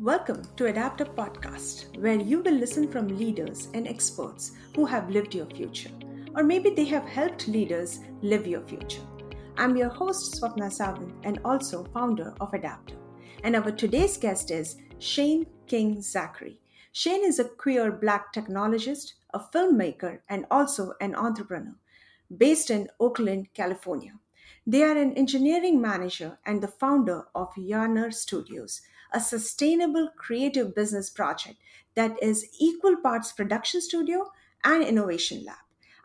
Welcome to adaptUp Podcast, where you will listen from leaders and experts who have lived your future, or maybe they have helped leaders live your future. I'm your host, Swapna Savant, and also founder of adaptUp. And our today's guest is Shane King Zackery. Shane is a queer black technologist, a filmmaker, and also an entrepreneur based in Oakland, California. They are an engineering manager and the founder of Yarner Studios, a sustainable creative business project that is equal parts production studio and innovation lab.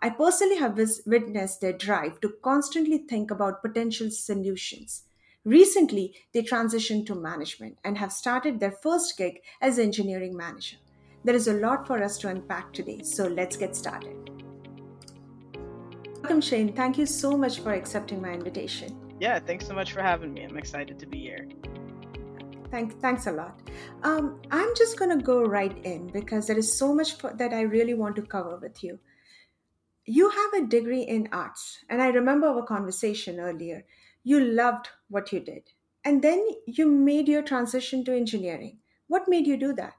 I personally have witnessed their drive to constantly think about potential solutions. Recently, they transitioned to management and have started their first gig as engineering manager. There is a lot for us to unpack today, so let's get started. Welcome, Shane. Thank you so much for accepting my invitation. Yeah, thanks so much for having me. I'm excited to be here. Thank, thanks a lot. Um, I'm just going to go right in because there is so much for, that I really want to cover with you. You have a degree in arts, and I remember our conversation earlier. You loved what you did, and then you made your transition to engineering. What made you do that?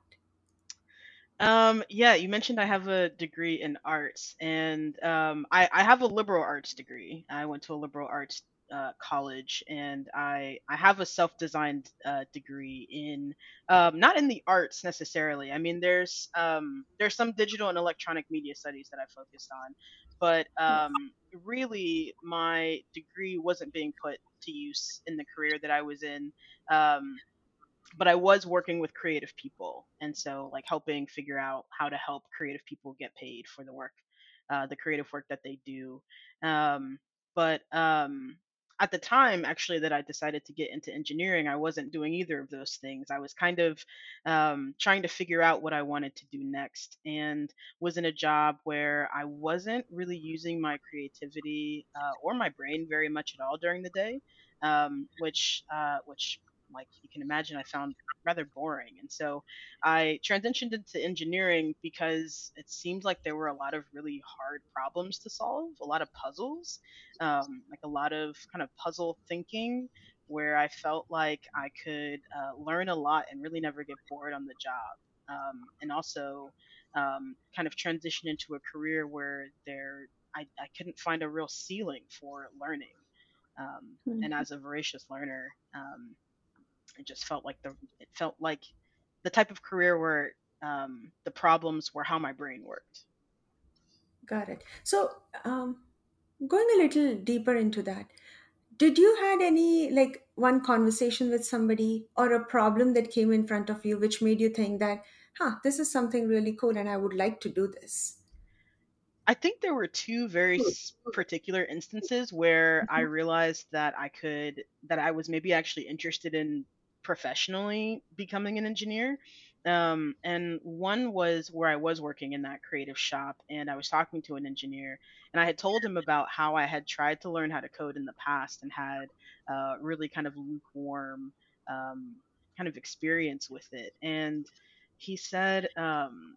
Um, yeah, you mentioned I have a degree in arts, and um, I, I have a liberal arts degree. I went to a liberal arts uh, college, and I I have a self-designed uh, degree in um, not in the arts necessarily. I mean, there's um, there's some digital and electronic media studies that I focused on, but um, really my degree wasn't being put to use in the career that I was in. Um, but I was working with creative people, and so like helping figure out how to help creative people get paid for the work, uh, the creative work that they do. Um, but um, at the time actually that i decided to get into engineering i wasn't doing either of those things. I was kind of um, trying to figure out what i wanted to do next and was in a job where i wasn't really using my creativity uh, or my brain very much at all during the day um, which uh, which like you can imagine, I found rather boring. And so I transitioned into engineering because it seemed like there were a lot of really hard problems to solve, a lot of puzzles, um, like a lot of kind of puzzle thinking where I felt like I could uh, learn a lot and really never get bored on the job. Um, and also um, kind of transition into a career where there I, I couldn't find a real ceiling for learning. Um, mm-hmm. And as a voracious learner, um, it just felt like the it felt like the type of career where um, the problems were how my brain worked. Got it. So, um, going a little deeper into that, did you had any like one conversation with somebody or a problem that came in front of you which made you think that, huh, this is something really cool and I would like to do this? I think there were two very particular instances where I mm-hmm. realized that I could that I was maybe actually interested in professionally becoming an engineer. Um, and one was where I was working in that creative shop, and I was talking to an engineer, and I had told him about how I had tried to learn how to code in the past and had uh, really kind of lukewarm um, kind of experience with it. And he said, um,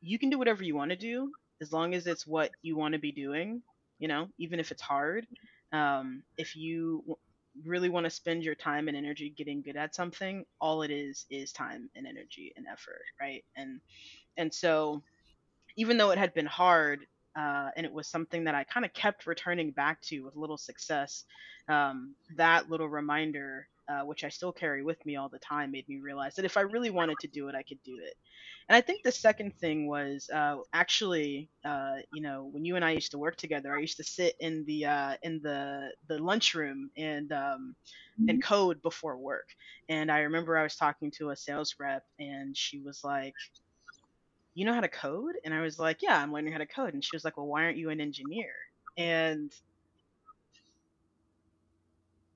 "You can do whatever you want to do as long as it's what you want to be doing. You know, even if it's hard. Um, if you really want to spend your time and energy getting good at something, all it is is time and energy and effort, right? And and so even though it had been hard uh, and it was something that I kind of kept returning back to with little success, um, that little reminder uh, which I still carry with me all the time, made me realize that if I really wanted to do it, I could do it. And I think the second thing was uh, actually, uh, you know, when you and I used to work together, I used to sit in the uh, in the the lunchroom and um, and mm-hmm. code before work. And I remember I was talking to a sales rep, and she was like, "You know how to code?" And I was like, "Yeah, I'm learning how to code." And she was like, "Well, why aren't you an engineer?" And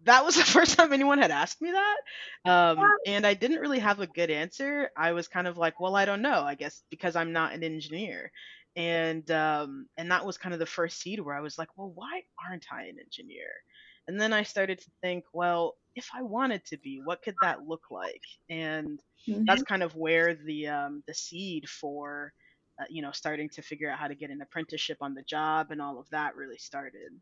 that was the first time anyone had asked me that. Um, and I didn't really have a good answer. I was kind of like, well, I don't know, I guess because I'm not an engineer. And um, and that was kind of the first seed where I was like, well, why aren't I an engineer? And then I started to think, well, if I wanted to be, what could that look like? And mm-hmm. that's kind of where the um, the seed for uh, you know starting to figure out how to get an apprenticeship on the job and all of that really started.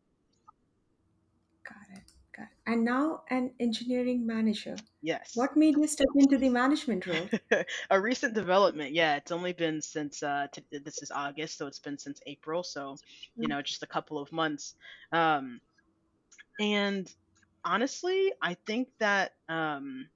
Got it. God. And now an engineering manager. Yes. What made you step into the management role? a recent development. Yeah, it's only been since uh, t- this is August, so it's been since April. So, you know, just a couple of months. Um, and honestly, I think that um,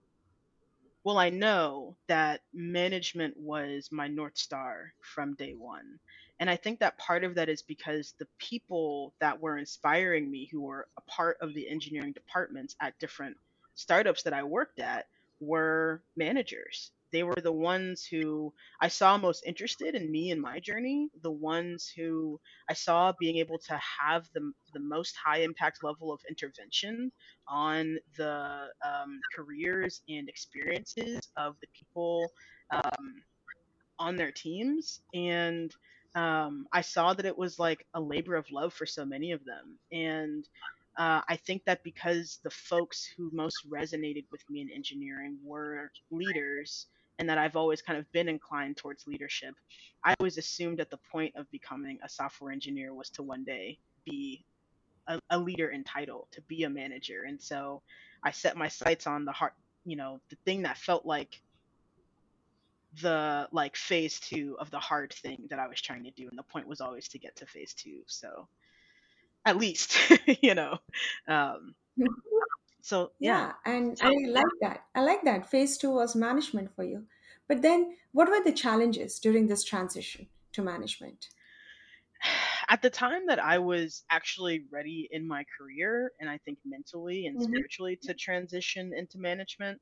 well, I know that management was my North Star from day one. And I think that part of that is because the people that were inspiring me, who were a part of the engineering departments at different startups that I worked at, were managers they were the ones who I saw most interested in me and my journey, the ones who I saw being able to have the, the most high impact level of intervention on the um, careers and experiences of the people um, on their teams. And um, I saw that it was like a labor of love for so many of them. And uh, I think that because the folks who most resonated with me in engineering were leaders and that I've always kind of been inclined towards leadership, I always assumed that the point of becoming a software engineer was to one day be a, a leader in title, to be a manager. And so I set my sights on the heart, you know, the thing that felt like the like phase two of the hard thing that I was trying to do. And the point was always to get to phase two. So at least, you know, um, so yeah, yeah and so, I like that. I like that. Phase two was management for you. But then, what were the challenges during this transition to management? At the time that I was actually ready in my career, and I think mentally and mm-hmm. spiritually to transition into management,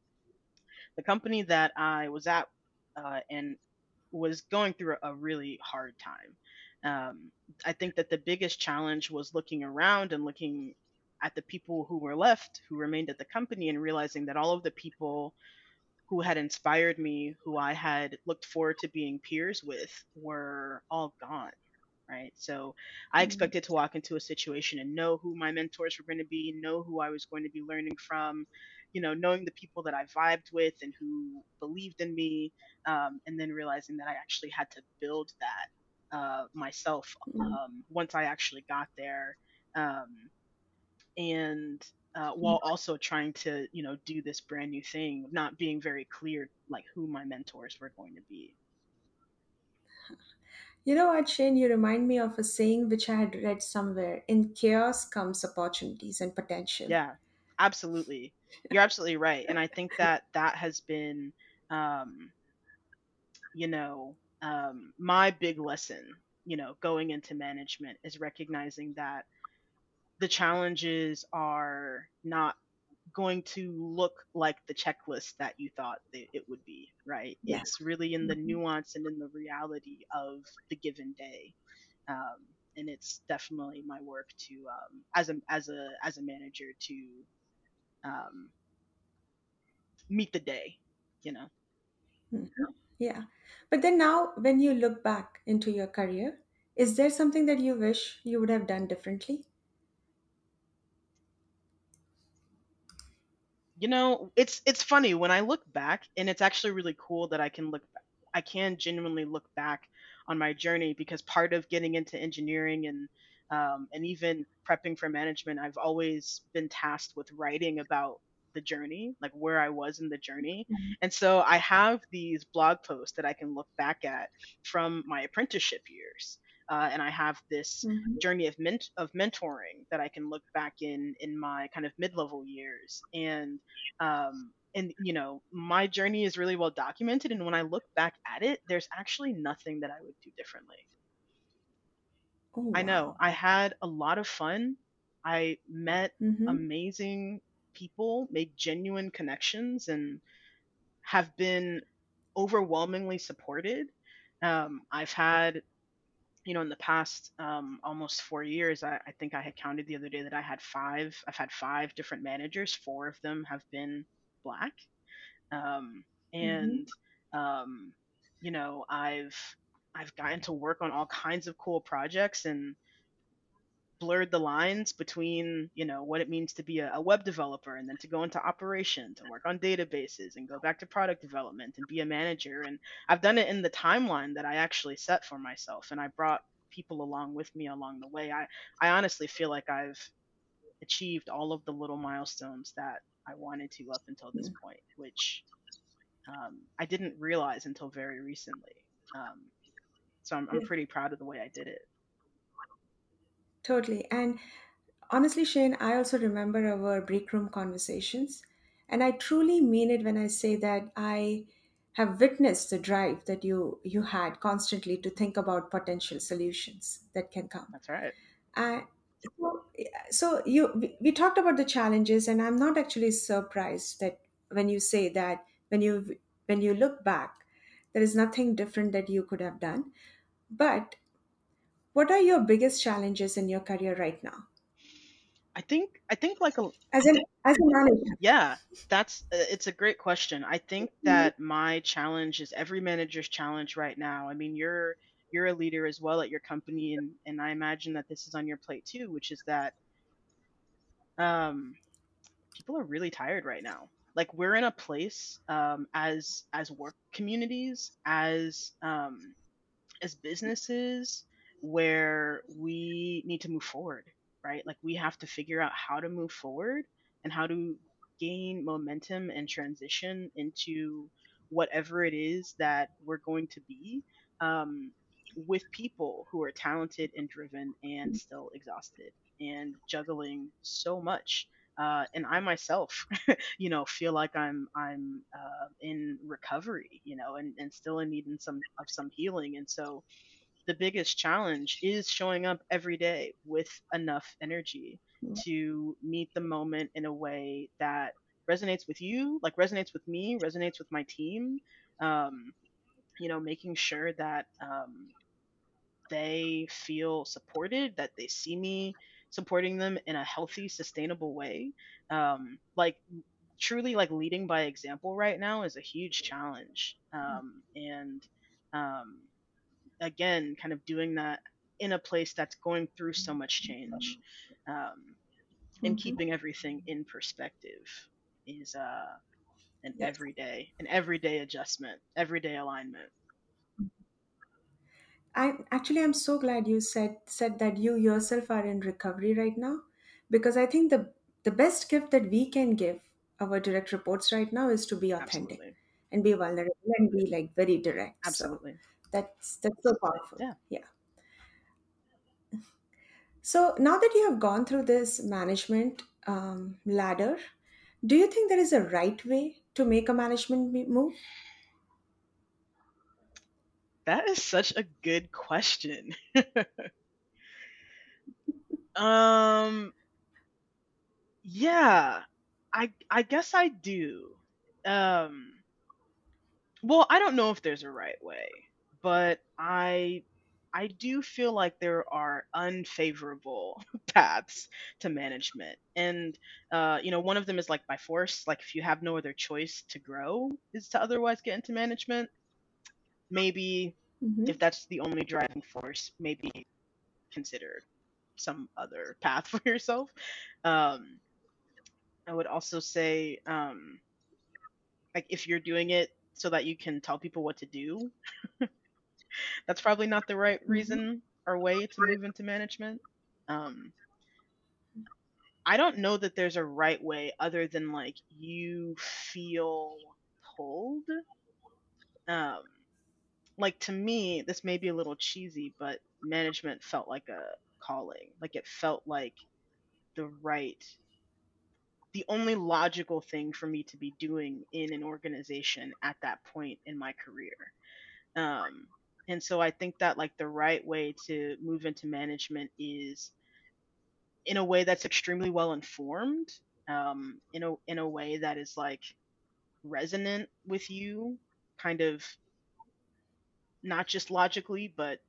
the company that I was at uh, and was going through a, a really hard time. Um, I think that the biggest challenge was looking around and looking at the people who were left, who remained at the company, and realizing that all of the people who had inspired me, who I had looked forward to being peers with, were all gone. Right. So I mm-hmm. expected to walk into a situation and know who my mentors were going to be, know who I was going to be learning from, you know, knowing the people that I vibed with and who believed in me, um, and then realizing that I actually had to build that uh, myself mm-hmm. um, once I actually got there. Um, and uh, while also trying to you know do this brand new thing not being very clear like who my mentors were going to be. You know what shane? You remind me of a saying which i had read somewhere in chaos comes opportunities and potential. Yeah absolutely. You're absolutely right and i think that that has been um you know um my big lesson you know going into management is recognizing that the challenges are not going to look like the checklist that you thought it would be, right? Yeah. It's really in the mm-hmm. nuance and in the reality of the given day. Um, and it's definitely my work to um, as a as a as a manager to um, meet the day, you know. Mm-hmm. Yeah, but then now, when you look back into your career, is there something that you wish you would have done differently? You know, it's it's funny when I look back, and it's actually really cool that I can look, I can genuinely look back on my journey because part of getting into engineering and um, and even prepping for management, I've always been tasked with writing about the journey, like where I was in the journey. Mm-hmm. And so I have these blog posts that I can look back at from my apprenticeship years uh, and I have this mm-hmm. journey of ment- of mentoring that I can look back in in my kind of mid level years, and um, and you know my journey is really well documented. And when I look back at it, there's actually nothing that I would do differently. Oh, wow. I know I had a lot of fun. I met mm-hmm. amazing people, made genuine connections, and have been overwhelmingly supported. Um, I've had you know, in the past um, almost four years, I, I, think I had counted the other day that I had five. I've had five different managers. Four of them have been black, um, and mm-hmm. um, you know, I've I've gotten to work on all kinds of cool projects and blurred the lines between you know what it means to be a, a, web developer and then to go into operations and work on databases and go back to product development and be a manager and i've done it in the timeline that i actually set for myself and i brought people along with me along the way i i honestly feel like i've achieved all of the little milestones that I wanted to up until this Mm. point, which um, I didn't realize until very recently. Um, so I'm, I'm pretty proud of the way I did it. Totally. And honestly, Shane, I also remember our break room conversations. And I truly mean it when I say that I have witnessed the drive that you you had constantly to think about potential solutions that can come. That's right. Uh, so, so you we, we talked about the challenges, and I'm not actually surprised that when you say that when you when you look back, there is nothing different that you could have done. But what are your biggest challenges in your career right now, I think I think like a as an as a manager? yeah, that's uh, it's a great question. I think that my challenge is every manager's challenge right now. I mean, you're you're a leader as well at your company, and and I imagine that this is on your plate too, which is that um, people are really tired right now. Like we're in a place um, as as work communities, as um, as businesses, where we need to move forward, right? Like we have to figure out how to move forward and how to gain momentum and transition into whatever it is that we're going to be um, with people who are talented and driven and still exhausted and juggling so much. Uh, and I myself, you know, feel like I'm I'm uh, in recovery, you know, and, and still in needing some of some healing. And so the biggest challenge is showing up every day with enough energy to meet the moment in a way that resonates with you, like resonates with me, resonates with my team. Um, you know, making sure that um, they feel supported, that they see me supporting them in a healthy, sustainable way. Um, like truly like leading by example right now is a huge challenge. Um, and um, again, kind of doing that in a place that's going through so much change um, and Mhm. keeping everything in perspective is uh, an Yes. everyday, an everyday adjustment, everyday alignment. I actually I'm so glad you said said that you yourself are in recovery right now because I think the the best gift that we can give our direct reports right now is to be authentic Absolutely. and be vulnerable and be like very direct. So Absolutely. That's that's so powerful. Yeah. Yeah. So now that you have gone through this management um, ladder, do you think there is a right way to make a management me- move? That is such a good question. um, yeah, I I guess I do. Um, well, I don't know if there's a right way, but I I do feel like there are unfavorable paths to management. And uh, you know, one of them is like by force, like if you have no other choice to grow is to otherwise get into management. Maybe hmm if that's the only driving force, maybe consider some other path for yourself. Um, I would also say, um, like if you're doing it so that you can tell people what to do, that's probably not the right hmm reason or way to move into management. Um, I don't know that there's a right way other than like you feel pulled. Um, like to me, this may be a little cheesy, but management felt like a calling. Like it felt like the right, the only logical thing for me to be doing in an organization at that point in my career. Um, and so I think that like the right way to move into management is in a way that's extremely well informed, um, in a in a way that is like resonant with you, kind of not just logically but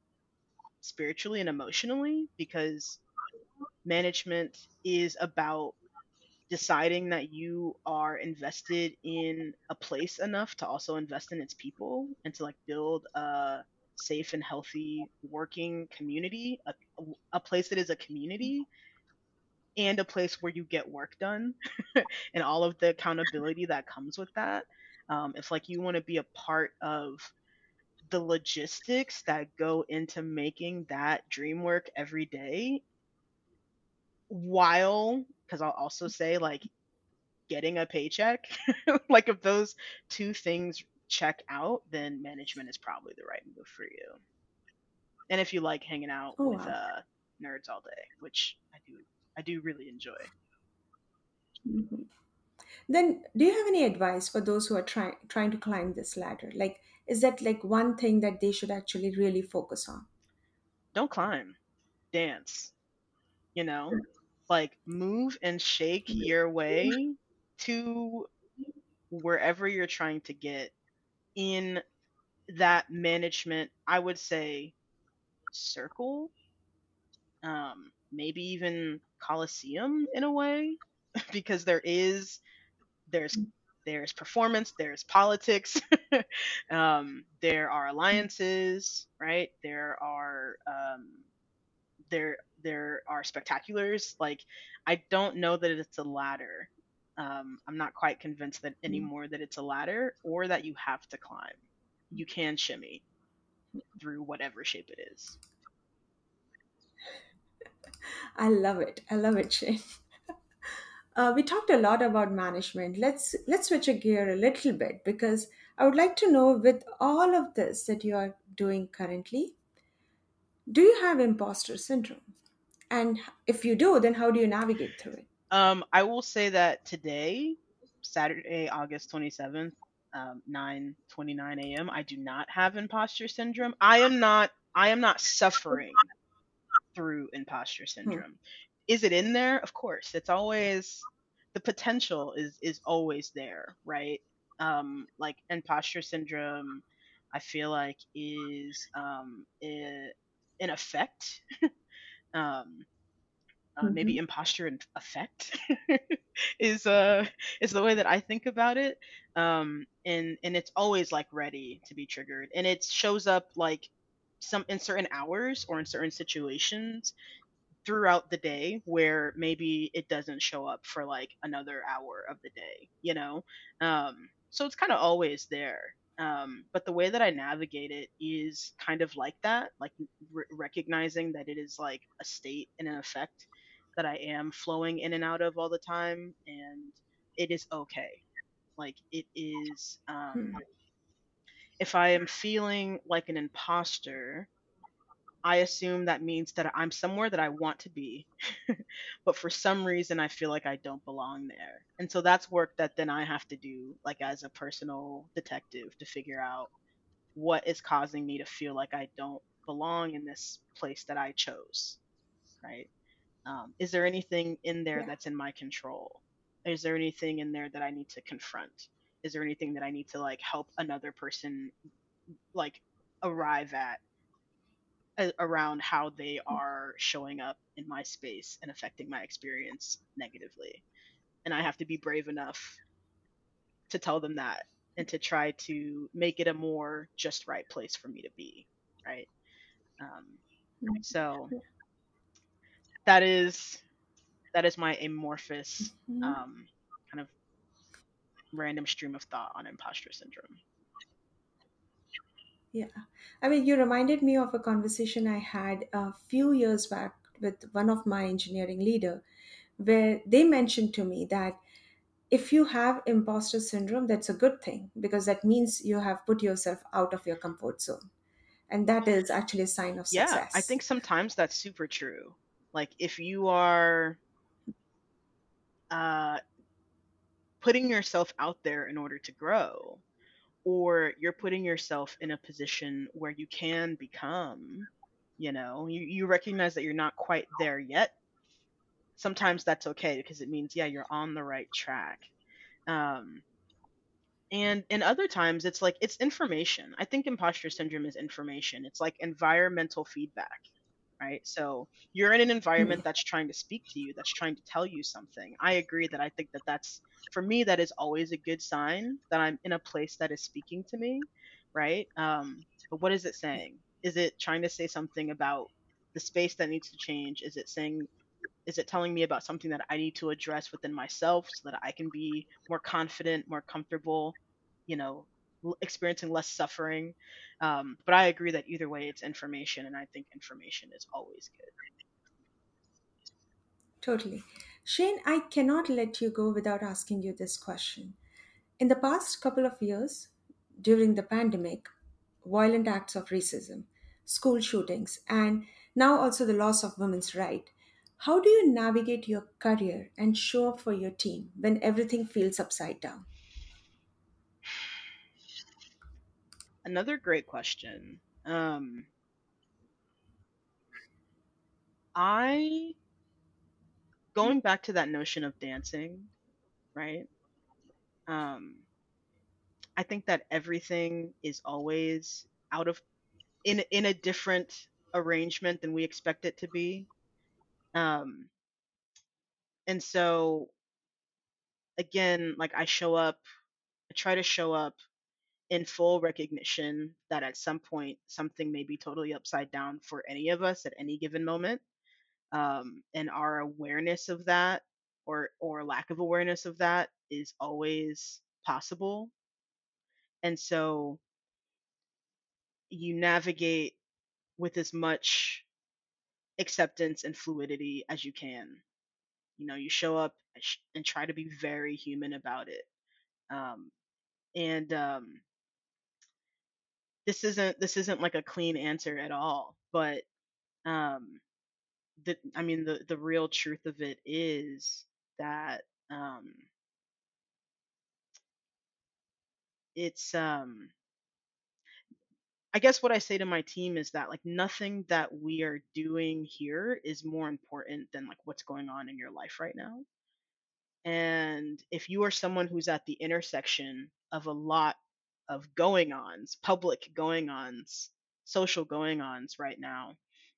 spiritually and emotionally, because management is about deciding that you are invested in a place enough to also invest in its people and to like build a safe and healthy working community, a, a place that is a community and a place where you get work done and all of the accountability that comes with that. Um, if like you want to be a part of the logistics that go into making that dream work every day while because I'll also say like getting a paycheck, like if those two things check out, then management is probably the right move for you. And if you like hanging out Oh, with wow. uh, nerds all day, which I do, I do really enjoy. Mhm. Then, do you have any advice for those who are trying trying to climb this ladder? Like, is that like one thing that they should actually really focus on? Don't climb, dance. You know, like move and shake your way to wherever you're trying to get in that management. I would say circle, um, maybe even coliseum in a way, because there is there's there's performance, there's politics, um, there are alliances, right? There are um, there there are spectaculars. Like I don't know that it's a ladder. Um, I'm not quite convinced that anymore that it's a ladder or that you have to climb. You can shimmy through whatever shape it is. I love it. I love it, Shane. Uh, we talked a lot about management. Let's let's switch a gear a little bit because I would like to know with all of this that you are doing currently, do you have imposter syndrome? And if you do, then how do you navigate through it? Um, I will say that today, Saturday, August 27th, um, 9:29 a.m. I do not have imposter syndrome. I am not. I am not suffering through imposter syndrome. Is it in there? Of course. It's always the potential is is always there, right? Um, like imposter syndrome, I feel like is um, i- in effect. um, uh, maybe hmm imposter and effect is uh is the way that I think about it. Um, and and it's always like ready to be triggered, and it shows up like some in certain hours or in certain situations throughout the day where maybe it doesn't show up for like another hour of the day, you know? Um, so it's kind of always there. Um, but the way that I navigate it is kind of like that, like r- recognizing that it is like a state and an effect that I am flowing in and out of all the time, and it is okay. Like it is, um, if I am feeling like an imposter, I assume that means that I'm somewhere that I want to be, but for some reason I feel like I don't belong there. And so that's work that then I have to do, like as a personal detective, to figure out what is causing me to feel like I don't belong in this place that I chose, right? Um, is there anything in there Yeah. that's in my control? Is there anything in there that I need to confront? Is there anything that I need to like help another person like arrive at a- around how they are showing up in my space and affecting my experience negatively. And I have to be brave enough to tell them that and to try to make it a more just right place for me to be, right? Um, so that is that is my amorphous Mhm. um, kind of random stream of thought on imposter syndrome. Yeah. I mean, you reminded me of a conversation I had a few years back with one of my engineering leader where they mentioned to me that if you have imposter syndrome, that's a good thing because that means you have put yourself out of your comfort zone. And that is actually a sign of success. Yeah, I think sometimes that's super true. Like if you are uh, putting yourself out there in order to grow, or you're putting yourself in a position where you can become, you know, you, you recognize that you're not quite there yet. Sometimes that's okay because it means, yeah, you're on the right track. Um, and in other times, it's like it's information. I think imposter syndrome is information. It's like environmental feedback, right? So you're in an environment that's trying to speak to you, that's trying to tell you something. I agree that I think that that's, for me, that is always a good sign that I'm in a place that is speaking to me, right? Um, but what is it saying? Is it trying to say something about the space that needs to change? Is it saying is it telling me about something that I need to address within myself so that I can be more confident, more comfortable, you know, experiencing less suffering? Um, but I agree that either way, it's information, and I think information is always good. Totally. Shane, I cannot let you go without asking you this question. In the past couple of years, during the pandemic, violent acts of racism, school shootings, and now also the loss of women's rights, how do you navigate your career and show up for your team when everything feels upside down? Another great question. Um, I going back to that notion of dancing, right? Um, I think that everything is always out of in in a different arrangement than we expect it to be. Um, and so again, like I show up, I try to show up in full recognition that at some point something may be totally upside down for any of us at any given moment um, and our awareness of that or or lack of awareness of that is always possible. And so you navigate with as much acceptance and fluidity as you can. You know you show up and try to be very human about it um, and um, this isn't this isn't like a clean answer at all but um the i mean the the real truth of it is that um it's um I guess what I say to my team is that like nothing that we are doing here is more important than like what's going on in your life right now. And if you are someone who's at the intersection of a lot of going ons, public going ons, social going ons right now,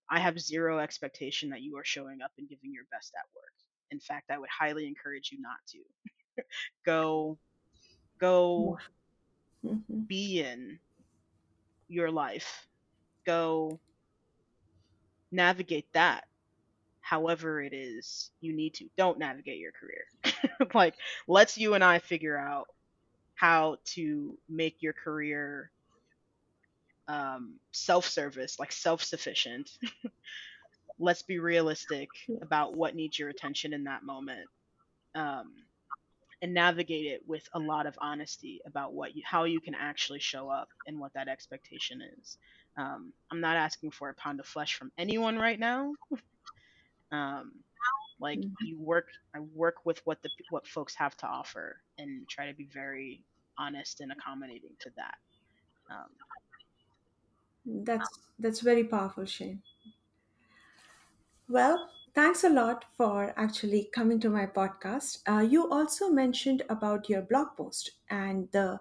I have zero expectation that you are showing up and giving your best at work. In fact, I would highly encourage you not to. go go mm-hmm. be in your life. Go navigate that however it is you need to. Don't navigate your career. like, let's you and I figure out how to make your career um, self-service, like self-sufficient. let's be realistic about what needs your attention in that moment. Um, and navigate it with a lot of honesty about what you, how you can actually show up and what that expectation is. Um, I'm not asking for a pound of flesh from anyone right now. like mm-hmm. you work, I work with what the what folks have to offer and try to be very honest and accommodating to that. Um, that's that's very powerful, Shane. Well, thanks a lot for actually coming to my podcast. Uh, you also mentioned about your blog post and the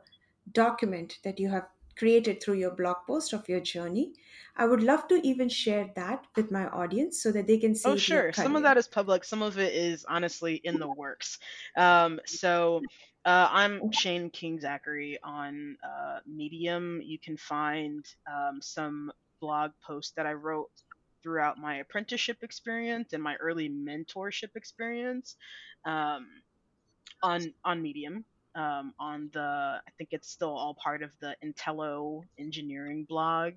document that you have created through your blog post of your journey. I would love to even share that with my audience so that they can see. Oh, sure. Some of that is public. Some of it is honestly in the works. Um, so uh, I'm Shane King Zackery on uh, Medium. You can find um, some blog posts that I wrote throughout my apprenticeship experience and my early mentorship experience um, on on Medium. Um, on the, I think it's still all part of the Entelo engineering blog.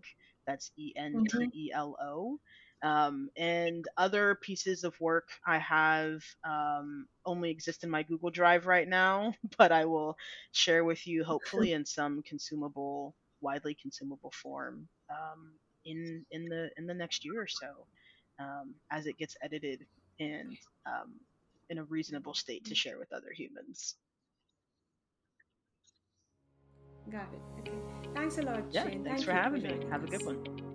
That's E N T E L O. Um, and other pieces of work I have um, only exist in my Google Drive right now, but I will share with you hopefully in some consumable, widely consumable form um, in in the in the next year or so um, as it gets edited and um, in a reasonable state to share with other humans. Got it. Okay. Thanks a lot, yeah, Shane. Thanks Thank for having me. Have a good one.